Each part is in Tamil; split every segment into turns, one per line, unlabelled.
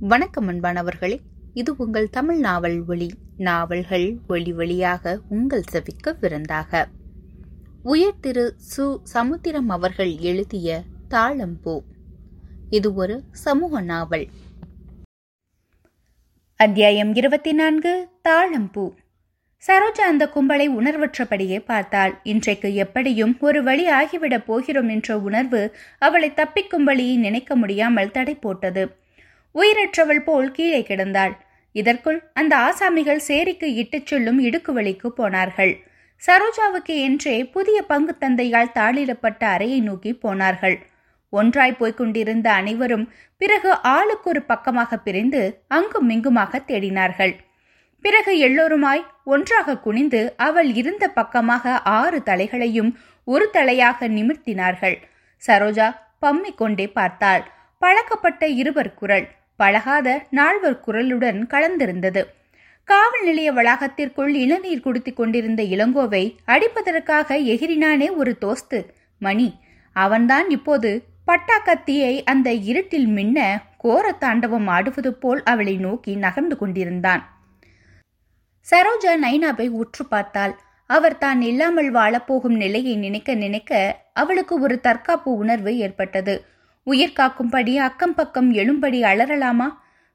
வணக்கம் அன்பானவர்களே. இது உங்கள் தமிழ் நாவல் ஒளி நாவல்கள் ஒளி வழியாக உங்கள் செவிக்க விருந்தாக. உயர் திரு சு. சமுத்திரம் அவர்கள் எழுதிய தாளம்பூ. இது ஒரு சமூக நாவல். அத்தியாயம் இருபத்தி நான்கு தாளம்பூ. சரோஜா அந்த கும்பலை உணர்வற்றபடியே பார்த்தாள். இன்றைக்கு எப்படியும் ஒரு வழி ஆகிவிடப் போகிறோம் என்ற உணர்வு அவளை தப்பிக்கும் வழியை நினைக்க முடியாமல் தடை போட்டது. உயிரற்றவள் போல் கீழே கிடந்தாள். இதற்குள் அந்த ஆசாமிகள் சேரிக்கு இட்டுச் செல்லும் இடுக்குவழிக்கு போனார்கள். சரோஜாவுக்கு என்றே புதிய பங்கு தந்தையால் தாளிடப்பட்ட அறையை நோக்கி போனார்கள். ஒன்றாய் போய்க் கொண்டிருந்த அனைவரும் பிறகு ஆளுக்கு ஒரு பக்கமாக பிரிந்து அங்கும் இங்குமாக தேடினார்கள். பிறகு எல்லோருமாய் ஒன்றாக குனிந்து அவள் இருந்த பக்கமாக ஆறு தலைகளையும் ஒரு தலையாக நிமிர்த்தினார்கள். சரோஜா பம்மிக் கொண்டே பார்த்தாள். பழக்கப்பட்ட இருவர் குரல். பழகாத நால்வர் குரலுடன் கலந்திருந்தது. காவல் நிலைய வளாகத்திற்குள் இளநீர் குடித்துக் கொண்டிருந்த இளங்கோவை அடிப்பதற்காக எகிரினானே ஒரு தோஸ்து. மணி அவன்தான் இப்போது பட்டா கத்தியை அந்த இருட்டில் மின்ன கோர தாண்டவம் ஆடுவது போல் அவளை நோக்கி நகர்ந்து கொண்டிருந்தான். சரோஜா நைனாவை உற்று பார்த்தாள். அவர் தான் இல்லாமல் வாழப்போகும் நிலையை நினைக்க நினைக்க அவளுக்கு ஒரு தற்காப்பு உணர்வு ஏற்பட்டது. உயிர் காக்கும்படி அக்கம் பக்கம் எழும்படி அலறலாமா?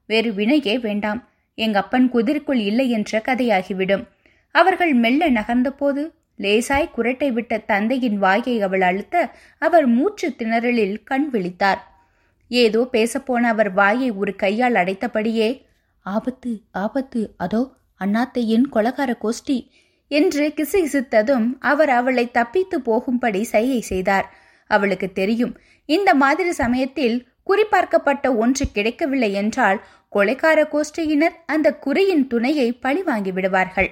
வேறு வினையே வேண்டாம். எங்க அப்பன் இல்லை என்ற கதையாகிவிடும். அவர்கள் மெல்ல நகர்ந்தபோது லேசாய் குரட்டை விட்ட தந்தையின் வாயை அவள் அழுத்த அவர் மூச்சு திணறலில் கண் விழித்தார். ஏதோ பேசப்போன அவர் வாயை ஒரு கையால் அடைத்தபடியே ஆபத்து ஆபத்து அதோ அண்ணாத்தையின் கொலகார கோஷ்டி என்று கிசுகிசுத்ததும் அவர் அவளை தப்பித்து போகும்படி சைகை செய்தார். அவளுக்கு தெரியும். இந்த மாதிரி சமயத்தில் குறிப்பார்க்கப்பட்ட ஒன்று கிடைக்கவில்லை என்றால் கொலைக்கார கோஷ்டியினர் அந்த குறியின் துணையை பழி வாங்கி விடுவார்கள்.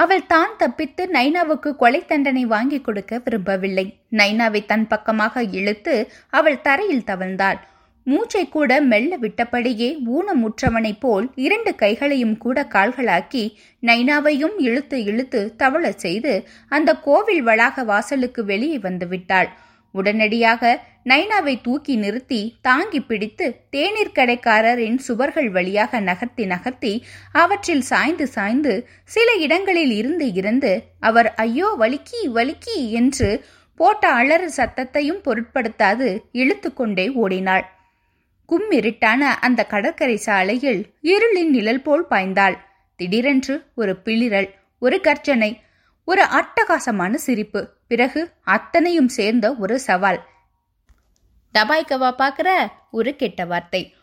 அவள் தான் தப்பித்து நைனாவுக்கு கொலை தண்டனை வாங்கி கொடுக்க விரும்பவில்லை. நைனாவை தன் பக்கமாக இழுத்து அவள் தரையில் தவழ்ந்தாள். மூச்சை கூட மெல்ல விட்டபடியே ஊனமுற்றவனைப் போல் இரண்டு கைகளையும் கூட கால்களாக்கி நைனாவையும் இழுத்து இழுத்து தவளச் செய்து அந்த கோவில் வளாக வாசலுக்கு வெளியே வந்து விட்டாள். உடனடியாக நைனாவை தூக்கி நிறுத்தி தாங்கி பிடித்து தேநீர் கடைக்காரரின் சுவர்கள் வழியாக நகர்த்தி நகர்த்தி அவற்றில் சாய்ந்து சாய்ந்து சில இடங்களில் இருந்து இருந்து அவர் ஐயோ வலிக்கி வலிக்கி என்று போட்ட அலறு சத்தத்தையும் பொருட்படுத்தாது இழுத்து கொண்டே ஓடினாள். கும்மிருட்டான அந்த கடற்கரை சாலையில் இருளின் நிழல் போல் பாய்ந்தாள். திடீரென்று ஒரு பிளிரல் ஒரு கர்ஜனை ஒரு அட்டகாசமான சிரிப்பு பிறகு அத்தனையும் சேர்ந்த ஒரு சவால். டபாய்க்கவா பாக்குற? ஒரு கெட்ட வார்த்தை.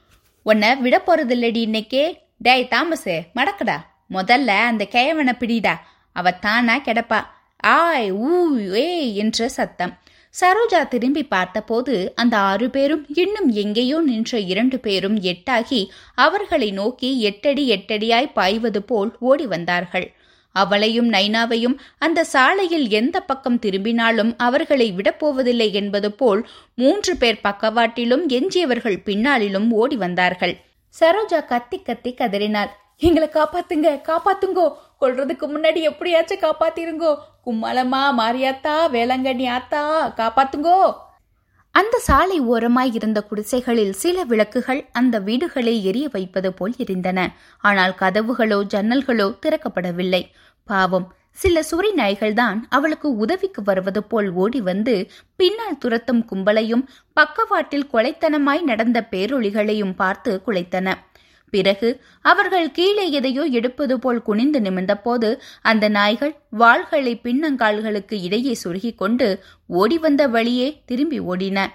உன்னை விட போறதில்லடி இன்னைக்கே. டேய் தாமஸே மடக்கடா. முதல்ல அந்த கேவனை பிடிடா. அவ தானா கிடப்பா. ஆய் ஊ ஏ என்ற சத்தம். சரோஜா திரும்பி பார்த்தபோது அந்த ஆறு பேரும் இன்னும் எங்கேயோ நின்ற இரண்டு பேரும் எட்டாகி அவர்களை நோக்கி எட்டடி எட்டடியாய் பாய்வது போல் ஓடி வந்தார்கள். அவளையும் நைனாவையும் அந்த சாலையில் எந்த பக்கம் திரும்பினாலும் அவர்களை விடப்போவதில்லை என்பது போல் மூன்று பேர் பக்கவாட்டிலும் எஞ்சியவர்கள் பின்னாளிலும் ஓடி வந்தார்கள். சரோஜா கத்தி கத்தி கதறினாள். எங்களை காப்பாத்துங்க காப்பாத்துங்கோ! கொள்றதுக்கு முன்னாடி எப்படியாச்சும் காப்பாத்திருங்கோ. கும்மாளம்மா மாரியாத்தா வேளாங்கண்ணி ஆத்தா காப்பாத்துங்கோ. அந்த சாலை ஓரமாய் இருந்த குடிசைகளில் சில விளக்குகள் அந்த வீடுகளை எரிய வைப்பது போல் எரிந்தன ஆனால் கதவுகளோ ஜன்னல்களோ திறக்கப்படவில்லை. பாவம் சில சுரி நாய்கள்தான் அவளுக்கு உதவிக்கு வருவது போல் ஓடி வந்து பின்னால் துரத்தும் கும்பலையும் பக்கவாட்டில் கொலைத்தனமாய் நடந்த பேரொழிகளையும் பார்த்து குலைத்தன. பிறகு அவர்கள் கீழே எதையோ எடுப்பது போல் குனிந்து நிமிர்ந்தபோது அந்த நாய்கள் வாள்களை பின்னங்கால்களுக்கு இடையே சுருகிக் கொண்டு ஓடி வந்த வழியே திரும்பி ஓடின.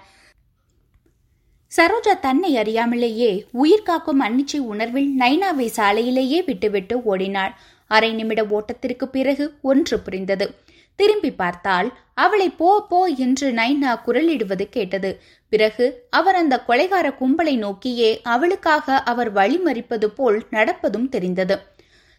சரோஜா தன்னை அறியாமலேயே உயிர் காக்கும் அன்னிச்சை உணர்வில் நைனாவை சாலையிலேயே விட்டுவிட்டு ஓடினாள். அரை நிமிட ஓட்டத்திற்கு பிறகு ஒன்று புரிந்தது. திரும்பி பார்த்தால் அவளை போ போ என்று நைனா குரலிடுவது கேட்டது. பிறகு அவர் அந்த கொலைகார கும்பலை நோக்கியே அவளுக்காக அவர் வழிமறிப்பது போல் நடப்பதும் தெரிந்தது.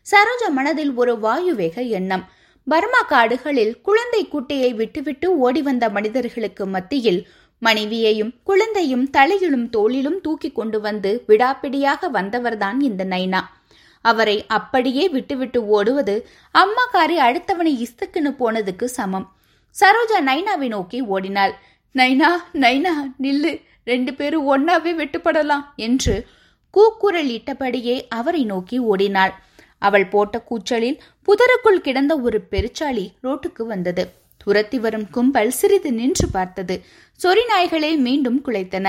சரோஜா மனதில் ஒரு வாயுவேக எண்ணம். பர்மா காடுகளில் குழந்தை குட்டியை விட்டுவிட்டு ஓடி வந்த மனிதர்களுக்கு மத்தியில் மனைவியையும் குழந்தையும் தலையிலும் தோளிலும் தூக்கி கொண்டு வந்து விடாப்பிடியாக வந்தவர்தான் இந்த நைனா. அவரை அப்படியே விட்டுவிட்டு ஓடுவது அம்மாக்காரி அடுத்தவனை இஸ்துக்குன்னு போனதுக்கு சமம். சரோஜா நைனாவை நோக்கி ஓடினாள். நைனா நைனா நில்லு ரெண்டு பேரும் ஒன்னாவே வெட்டுப்படலாம் என்று கூக்குரல் இட்டபடியே அவரை நோக்கி ஓடினாள். அவள் போட்ட கூச்சலில் புதருக்குள் கிடந்த ஒரு பெருச்சாளி ரோட்டுக்கு வந்தது. துரத்தி வரும் கும்பல் சிறிது நின்று பார்த்தது. சொறி நாய்களே மீண்டும் குலைத்தன.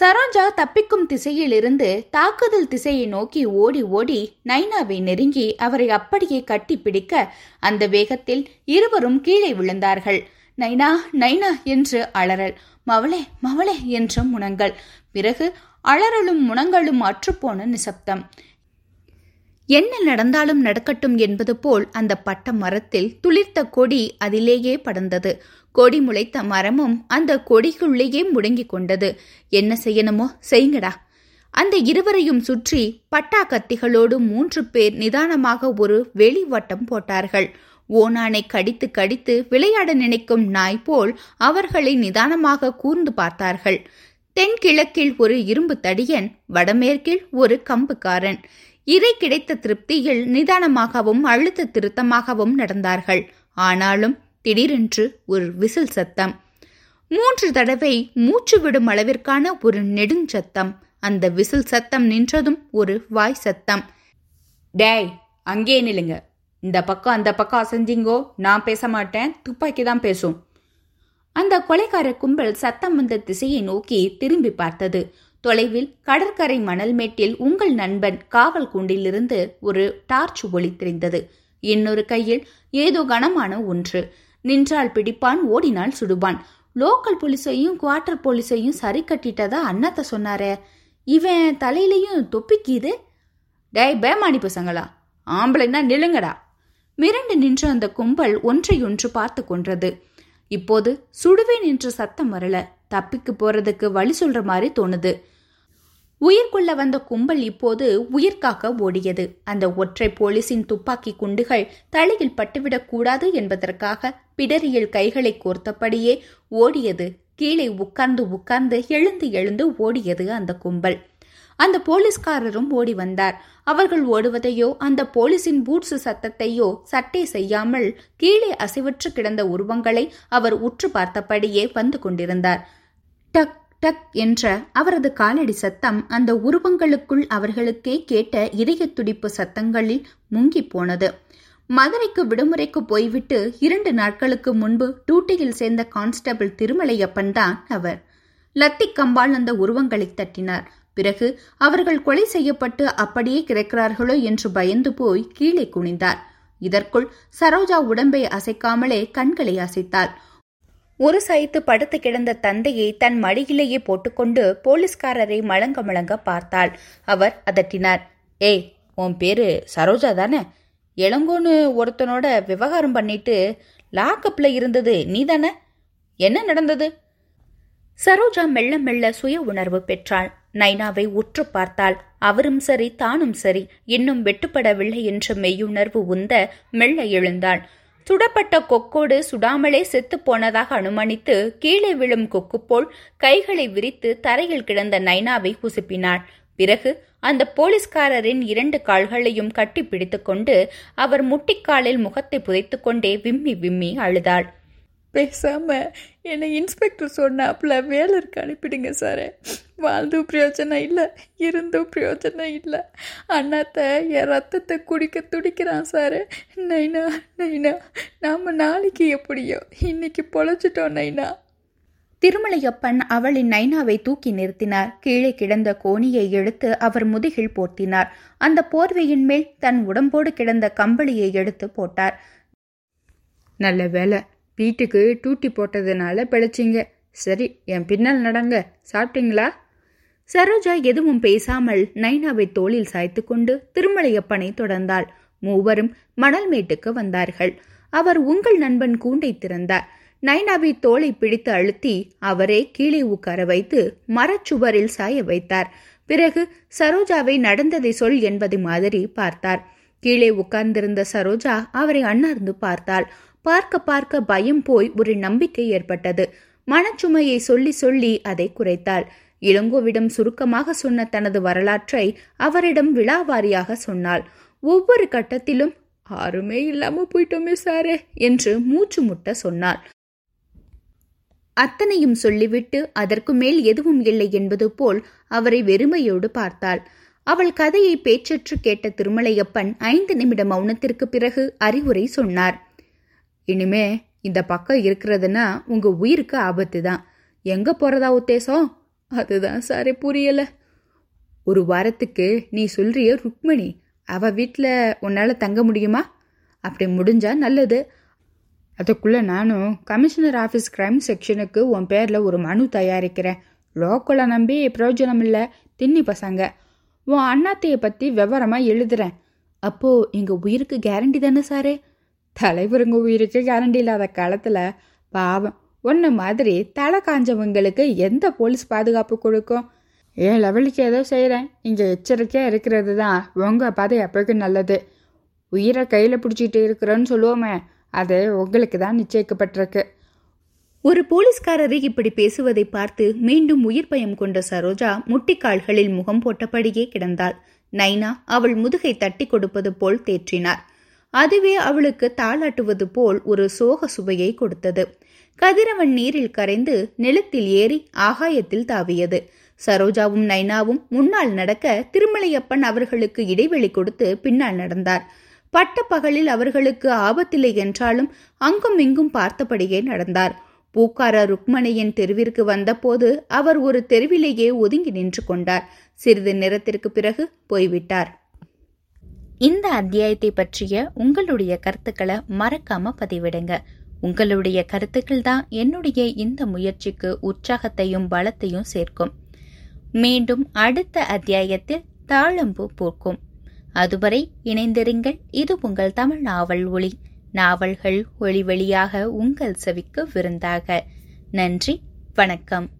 சரோஜா தப்பிக்கும் திசையிலிருந்து தாக்குதல் திசையை நோக்கி ஓடி ஓடி நைனாவை நெருங்கி அவரை அப்படியே கட்டி பிடிக்க அந்த வேகத்தில் இருவரும் கீழே விழுந்தார்கள். நைனா நைனா என்று அலறல். மவளே மவளே என்ற முனங்கள். பிறகு அலறலும் முனங்களும் அற்றுப்போன நிசப்தம். என்ன நடந்தாலும் நடக்கட்டும் என்பது போல் அந்த பட்ட மரத்தில் துளிர்த்த கொடி அதிலேயே படர்ந்தது. கொடி முளைத்த மரமும் அந்த கொடிக்குள்ளேயே முடங்கிக் கொண்டது. என்ன செய்யணுமோ? செய்யுங்கடா. அந்த இருவரையும் சுற்றி பட்டா கத்திகளோடு மூன்று பேர் நிதானமாக ஒரு வெளிவட்டம் போட்டார்கள். ஓனானை கடித்து கடித்து விளையாட நினைக்கும் நாய் போல் அவர்களை நிதானமாக கூர்ந்து பார்த்தார்கள். தென்கிழக்கில் ஒரு இரும்பு தடியன் வடமேற்கில் ஒரு கம்புக்காரன். இறை கிடைத்த திருப்தியில் நிதானமாகவும் அழுத்த திருத்தமாகவும் நடந்தார்கள். ஆனாலும் திடீரென்று ஒரு விசில் சத்தம். மூன்று தடவை மூச்சு விடும் அளவிற்கான ஒரு நெடுஞ்சத்தம் அந்த விசில் சத்தம் நின்றதும் ஒரு வாய் சத்தம். டேய் அங்கே நில்லுங்க. இந்த பக்கம் அந்த பக்கம் அசைஞ்சிங்கோ. நான் பேச மாட்டேன். துப்பாக்கி தான் பேசும். அந்த கொலைக்கார கும்பல் சத்தம் வந்த திசையை நோக்கி திரும்பி பார்த்தது. தொலைவில் கடற்கரை மணல் மேட்டில் உங்கள் நண்பன் காவல் கூண்டிலிருந்து ஒரு டார்ச் ஒளி தெரிந்தது. இன்னொரு கையில் ஏதோ கனமான ஒன்று. நின்றால் பிடிப்பான் ஓடினால் சுடுவான். லோக்கல் போலீஸையும் குவார்டர் போலீஸையும் சரி கட்டிட்டதா அண்ணாத்த சொன்னாரே. இவன் தலையிலையும் தொப்பிக்குது? டேய் பேமானி பசங்களா? ஆம்பளைன்னா நிலுங்கடா மிரண்டு நின்ற அந்த கும்பல் ஒன்றையொன்று பார்த்து கொன்றது. இப்போது சுடுவேன் என்ற சத்தம் வரல. தப்பிக்கு போறதுக்கு வழி சொல்ற மாதிரி தோணுது. உயிர்கொள்ள வந்த கும்பல் இப்போது உயிர்காக்க ஓடியது. அந்த ஒற்றை போலீசின் துப்பாக்கி குண்டுகள் தலையில் பட்டுவிடக் கூடாது என்பதற்காக பிடரியில் கைகளை கோர்த்தபடியே ஓடியது. கீழே உட்கார்ந்து உட்கார்ந்து எழுந்து எழுந்து ஓடியது அந்த கும்பல். அந்த போலீஸ்காரரும் ஓடி வந்தார். அவர்கள் ஓடுவதையோ அந்த போலீசின் பூட்ஸ் சத்தத்தையோ சட்டை செய்யாமல் கீழே அசைவற்று கிடந்த உருவங்களை அவர் உற்று பார்த்தபடியே வந்து கொண்டிருந்தார். டக் டக் என்ற அவரது காலடி சத்தம் அந்த உருவங்களுக்குள் அவர்களுக்கே கேட்ட இதய துடிப்பு சத்தங்களில் முங்கி போனது. மதுரைக்கு விடுமுறைக்கு போய்விட்டு இரண்டு நாட்களுக்கு முன்பு டூட்டியில் சேர்ந்த கான்ஸ்டபிள் திருமலையப்பன் தான் அவர். லத்தி கம்பால் அந்த உருவங்களை தட்டினார். பிறகு அவர்கள் கொலை செய்யப்பட்டு அப்படியே கிடக்கிறார்களோ என்று பயந்து போய் கீழே குனிந்தார். இதற்குள் சரோஜா உடம்பை அசைக்காமலே கண்களை அசைத்தாள். ஒரு சைத்து படுத்து கிடந்த தந்தையை தன் மடியிலேயே போட்டுக்கொண்டு போலீஸ்காரரை மழங்க மழங்க பார்த்தாள். அவர் அதட்டினார். ஏய் உன் பேரு சரோஜா தானே? இளங்கோன்னு ஒருத்தனோட விவகாரம் பண்ணிட்டு லாக்கப்ல இருந்தது நீ தானே? என்ன நடந்தது? சரோஜா மெல்ல மெல்ல சுய உணர்வு பெற்றாள். நைனாவை உற்று பார்த்தாள். அவரும் சரி தானும் சரி. இன்னும் வெட்டுப்படவில்லை என்ற மெய்யுணர்வு உந்த மெல்ல எழுந்தாள். சுடப்பட்ட கொக்கோடு சுடாமலே செத்து போனதாக அனுமானித்து கீழே விழும் கொக்கு போல் கைகளை விரித்து தரையில் கிடந்த நைனாவை குசுப்பினாள். பிறகு அந்த போலீஸ்காரரின் இரண்டு கால்களையும் கட்டி பிடித்துக்கொண்டு அவர் முட்டிக்காலில் முகத்தை புதைத்துக்கொண்டே விம்மி விம்மி அழுதாள்.
பேசாம என்னை இன்ஸ்பெக்டர் சொன்னாப்புல வேலருக்கு அனுப்பிடுங்க சார் வாழ்ந்தும் பிரயோஜனம் இல்லை இருந்தும் பிரயோஜனம் இல்லை. அண்ணாத்த என் ரத்தத்தை குடிக்க துடிக்கிறான் சார் நைனா நைனா நாம் நாளைக்கு எப்படியோ? இன்னைக்கு பொழைச்சிட்டோம் நைனா.
திருமலையப்பன் அவளின் நைனாவை தூக்கி நிறுத்தினார். கீழே கிடந்த கோணியை எடுத்து அவர் முதுகில் போர்த்தினார். அந்த போர்வையின் மேல் தன் உடம்போடு கிடந்த கம்பளியை எடுத்து போட்டார்.
நல்ல வேலை வீட்டுக்கு டூட்டி போட்டதுனால பிழைச்சிங்க. சரி என் பின்னால் நடங்க. சாப்பிட்டீங்களா?
சரோஜா எதுவும் பேசாமல் நைனாவை தோளில் சாய்த்து கொண்டு திருமலையப்பனை தொடர்ந்தாள். மூவரும் மணல் மேட்டுக்கு வந்தார்கள். அவர் உங்கள் நண்பன் கூண்டை திறந்தார். நைனாவை தோலை பிடித்து அழுத்தி அவரே கீழே உட்கார வைத்து மரச்சுவரில் சாய வைத்தார். பிறகு சரோஜாவை நடந்ததை சொல் என்பது மாதிரி பார்த்தார். கீழே உட்கார்ந்திருந்த சரோஜா அவரை அண்ணார்ந்து பார்த்தாள். பார்க்க பார்க்க பயம் போய் ஒரு நம்பிக்கை ஏற்பட்டது. மனச்சுமையை சொல்லி சொல்லி அதை குறைத்தாள். இளங்கோவிடம் சுருக்கமாக சொன்ன தனது வரலாற்றை அவரிடம் விழாவாரியாக சொன்னாள். ஒவ்வொரு கட்டத்திலும் ஆருமே இல்லாம போயிட்டோமே சாரே என்று மூச்சு முட்ட சொன்னாள். அத்தனையும் சொல்லிவிட்டு அதற்கு மேல் எதுவும் இல்லை என்பது போல் அவரை வெறுமையோடு பார்த்தாள். அவள் கதையை பேச்சற்று கேட்ட திருமலையப்பன் ஐந்து நிமிட மௌனத்திற்கு பிறகு அறிவுரை சொன்னார். இனிமே இந்த பக்கம் இருக்கிறதுனா உங்க உயிருக்கு ஆபத்து தான் எங்க போறதா உத்தேசம்?
அதுதான் சாரே புரியல.
ஒரு வாரத்துக்கு நீ சொல்றிய ருக்மணி அவ வீட்டில் உன்னால தங்க முடியுமா? அப்படி முடிஞ்சா நல்லது. அதுக்குள்ள நானும் கமிஷனர் ஆஃபீஸ் கிரைம் செக்ஷனுக்கு உன் பேரில் ஒரு மனு தயாரிக்கிறேன். லோக்கலை நம்பி பிரயோஜனம் இல்லை தின்னி பசங்க. உன் அண்ணாத்தையை பற்றி விவரமாக எழுதுறேன். அப்போது எங்கள் உயிருக்கு கேரண்டி தானே சாரே? தலைவருங்க உயிருக்கு கேரண்டி இல்லாத காலத்தில் பாவம். ஒன்று மாதிரி தலை காஞ்சவங்களுக்கு எந்த போலீஸ் பாதுகாப்பு கொடுக்கும்? ஏன் லெவலுக்கு ஏதோ செய்கிறேன் இங்கே எச்சரிக்கையாக இருக்கிறது தான் உங்கள் பாதை எப்போக்கும் நல்லது. உயிரை கையில் பிடிச்சிட்டு இருக்கிறோன்னு சொல்லுவோமே அது உங்களுக்கு தான் நிச்சயிக்கப்பட்டிருக்கு. ஒரு போலீஸ்காரரை இப்படி பேசுவதை பார்த்து மீண்டும் உயிர் பயம் கொண்ட சரோஜா முட்டிக்கால்களில் முகம் போட்டபடியே கிடந்தாள். நைனா அவள் முதுகை தட்டி கொடுப்பது போல் தேற்றினார். அதுவே அவளுக்கு தாளாட்டுவது போல் ஒரு சோக சுவையை கொடுத்தது. கதிரவன் நீரில் கரைந்து நிலத்தில் ஏறி ஆகாயத்தில் தாவியது. சரோஜாவும் நைனாவும் முன்னால் நடக்க திருமலையப்பன் அவர்களுக்கு இடைவெளி கொடுத்து பின்னால் நடந்தார். பட்ட பகலில் அவர்களுக்கு ஆபத்தில்லை என்றாலும் அங்கும் இங்கும் பார்த்தபடியே நடந்தார். பூக்கார ருக்மணியின் தெருவிற்கு வந்தபோது அவர் ஒரு தெருவிலேயே ஒதுங்கி நின்று கொண்டார். சிறிது நேரத்திற்கு பிறகு போய்விட்டார். இந்த அத்தியாயத்தை பற்றிய உங்களுடைய கருத்துக்களை மறக்காம பதிவிடுங்க. உங்களுடைய கருத்துக்கள் தான் என்னுடைய இந்த முயற்சிக்கு உற்சாகத்தையும் பலத்தையும் சேர்க்கும். மீண்டும் அடுத்த அத்தியாயத்தில் தாழம்பு பூக்கும். அதுவரை இணைந்திருங்கள். இது உங்கள் தமிழ் நாவல் ஒளி. நாவல்கள் ஒளி வழியாக உங்கள் செவிக்கு விருந்தாக. நன்றி. வணக்கம்.